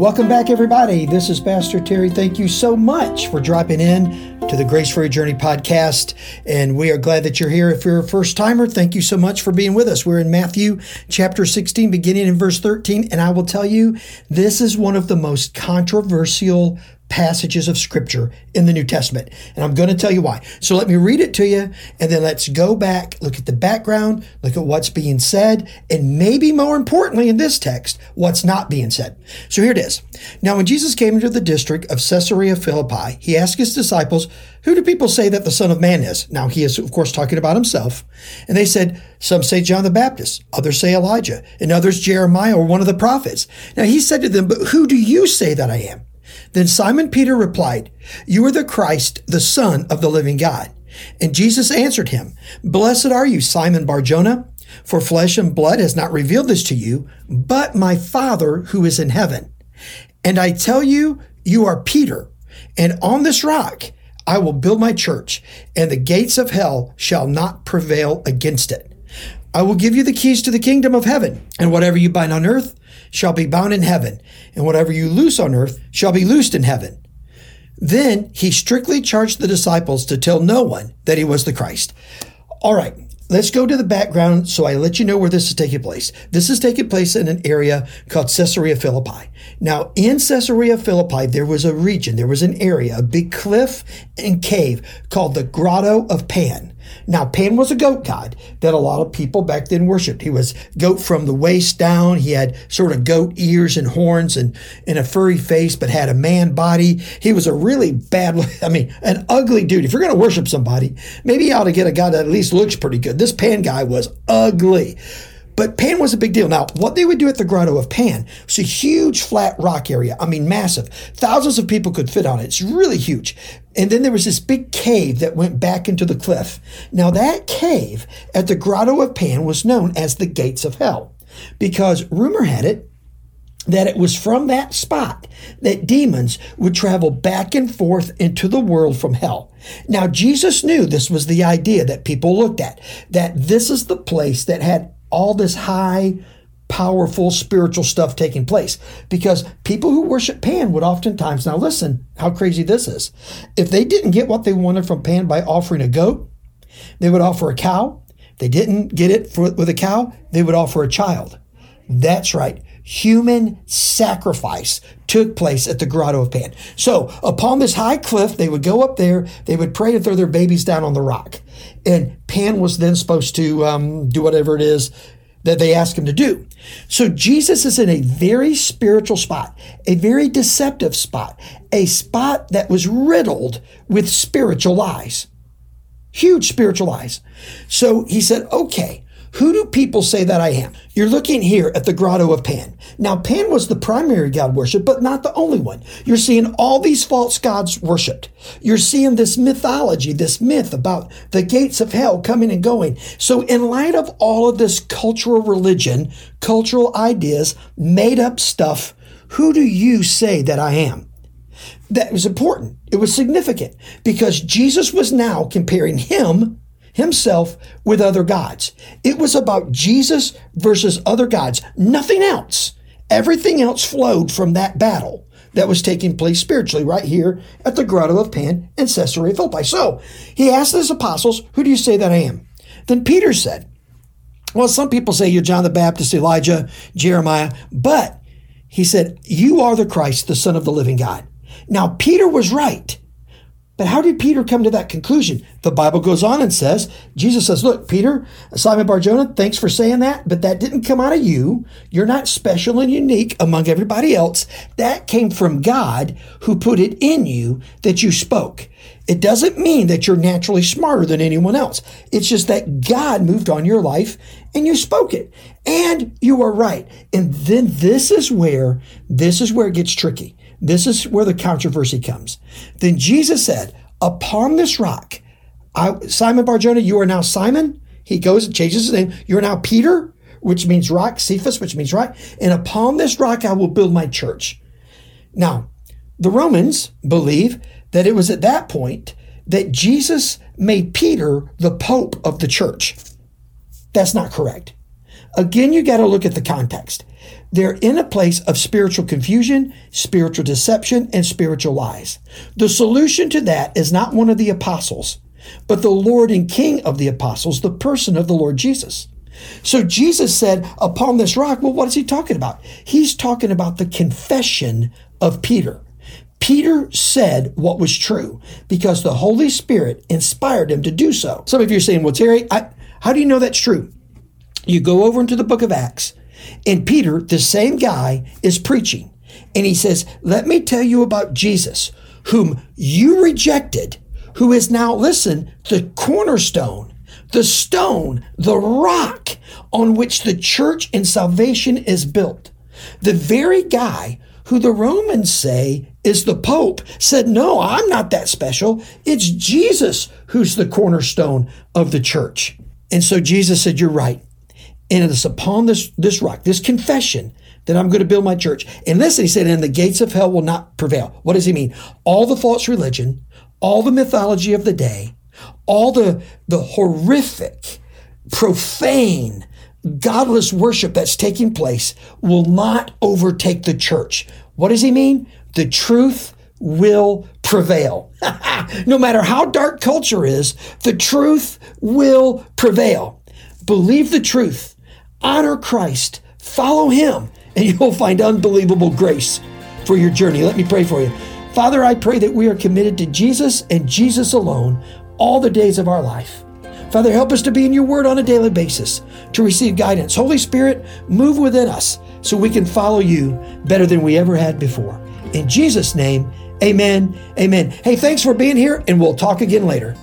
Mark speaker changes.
Speaker 1: Welcome back, everybody. This is Pastor Terry. Thank you so much for dropping in to the Grace for Your Journey podcast. And we are glad that you're here. If you're a first timer, thank you so much for being with us. We're in Matthew chapter 16, beginning in verse 13. And I will tell you, this is one of the most controversial passages of scripture in the New Testament. And I'm going to tell you why. So let me read it to you and then let's go back, look at the background, look at what's being said, and maybe more importantly in this text, what's not being said. So here it is. Now, when Jesus came into the district of Caesarea Philippi, he asked his disciples, Who do people say that the Son of Man is? Now, he is, of course, talking about himself. And they said, Some say John the Baptist, others say Elijah, and others Jeremiah or one of the prophets. Now, he said to them, But who do you say that I am? Then Simon Peter replied, You are the Christ, the Son of the living God. And Jesus answered him, Blessed are you, Simon Barjona, for flesh and blood has not revealed this to you, but my Father who is in heaven. And I tell you, you are Peter, and on this rock I will build my church, and the gates of hell shall not prevail against it. I will give you the keys to the kingdom of heaven, and whatever you bind on earth shall be bound in heaven, and whatever you loose on earth shall be loosed in heaven. Then he strictly charged the disciples to tell no one that he was the Christ. All right, let's go to the background so I let you know where this is taking place. This is taking place in an area called Caesarea Philippi. Now, in Caesarea Philippi, there was a region, there was an area, a big cliff and cave called the Grotto of Pan. Now, Pan was a goat god that a lot of people back then worshiped. He was goat from the waist down. He had sort of goat ears and horns and, and a furry face, but had a man body. He was a really bad, I mean, an ugly dude. If you're going to worship somebody, maybe you ought to get a guy that at least looks pretty good. This Pan guy was ugly. But Pan was a big deal. Now, what they would do at the Grotto of Pan was a huge flat rock area. I mean, massive. Thousands of people could fit on it. It's really huge. And then there was this big cave that went back into the cliff. Now, that cave at the Grotto of Pan was known as the Gates of Hell because rumor had it that it was from that spot that demons would travel back and forth into the world from hell. Now, Jesus knew this was the idea that people looked at, that this is the place that had all this high, powerful spiritual stuff taking place because people who worship Pan would oftentimes, now listen how crazy this is. If they didn't get what they wanted from Pan by offering a goat, they would offer a cow. If they didn't get it for, with a cow, they would offer a child. That's right. Human sacrifice took place at the Grotto of Pan. So upon this high cliff, they would go up there, they would pray and throw their babies down on the rock. And Pan was then supposed to um, do whatever it is that they asked him to do. So Jesus is in a very spiritual spot, a very deceptive spot, a spot that was riddled with spiritual lies. Huge spiritual lies. So he said, okay, who do people say that I am? You're looking here at the Grotto of Pan. Now, Pan was the primary god worship, but not the only one. You're seeing all these false gods worshiped. You're seeing this mythology, this myth about the gates of hell coming and going. So, in light of all of this cultural religion, cultural ideas, made up stuff, who do you say that I am? That was important. It was significant because Jesus was now comparing him himself with other gods. It was about Jesus versus other gods, nothing else. Everything else flowed from that battle that was taking place spiritually right here at the Grotto of Pan in Caesarea Philippi. So he asked his apostles, Who do you say that I am? Then Peter said, Well, some people say you're John the Baptist, Elijah, Jeremiah, but he said, You are the Christ, the Son of the living God. Now, Peter was right. But how did Peter come to that conclusion? The Bible goes on and says, Jesus says, Look, Peter, Simon Barjona, thanks for saying that, but that didn't come out of you. You're not special and unique among everybody else. That came from God who put it in you that you spoke. It doesn't mean that you're naturally smarter than anyone else. It's just that God moved on your life and you spoke it. And you are right. And then this is where, this is where it gets tricky. This is where the controversy comes. Then Jesus said, Upon this rock, I, Simon Barjona, you are now Simon. He goes and changes his name. You're now Peter, which means rock, Cephas, which means rock. And upon this rock, I will build my church. Now, the Romans believe that it was at that point that Jesus made Peter the Pope of the church. That's not correct. Again, you got to look at the context. They're in a place of spiritual confusion, spiritual deception, and spiritual lies. The solution to that is not one of the apostles, but the Lord and King of the apostles, the person of the Lord Jesus. So Jesus said, Upon this rock, well, what is he talking about? He's talking about the confession of Peter. Peter said what was true because the Holy Spirit inspired him to do so. Some of you are saying, Well, Terry, I, how do you know that's true? You go over into the book of Acts, and Peter, the same guy, is preaching. And he says, Let me tell you about Jesus, whom you rejected, who is now, listen, the cornerstone, the stone, the rock on which the church and salvation is built. The very guy who the Romans say is the Pope, said, No, I'm not that special. It's Jesus who's the cornerstone of the church. And so Jesus said, You're right. And it is upon this, this rock, this confession, that I'm going to build my church. And listen, he said, and the gates of hell will not prevail. What does he mean? All the false religion, all the mythology of the day, all the, the horrific, profane, godless worship that's taking place will not overtake the church. What does he mean? The truth will prevail. no matter how dark culture is, the truth will prevail. Believe the truth, honor Christ, follow him, and you'll find unbelievable grace for your journey. Let me pray for you. Father, I pray that we are committed to Jesus and Jesus alone all the days of our life. Father, help us to be in your word on a daily basis, to receive guidance. Holy Spirit, move within us so we can follow you better than we ever had before. In Jesus' name, amen. Amen. Hey, thanks for being here, and we'll talk again later.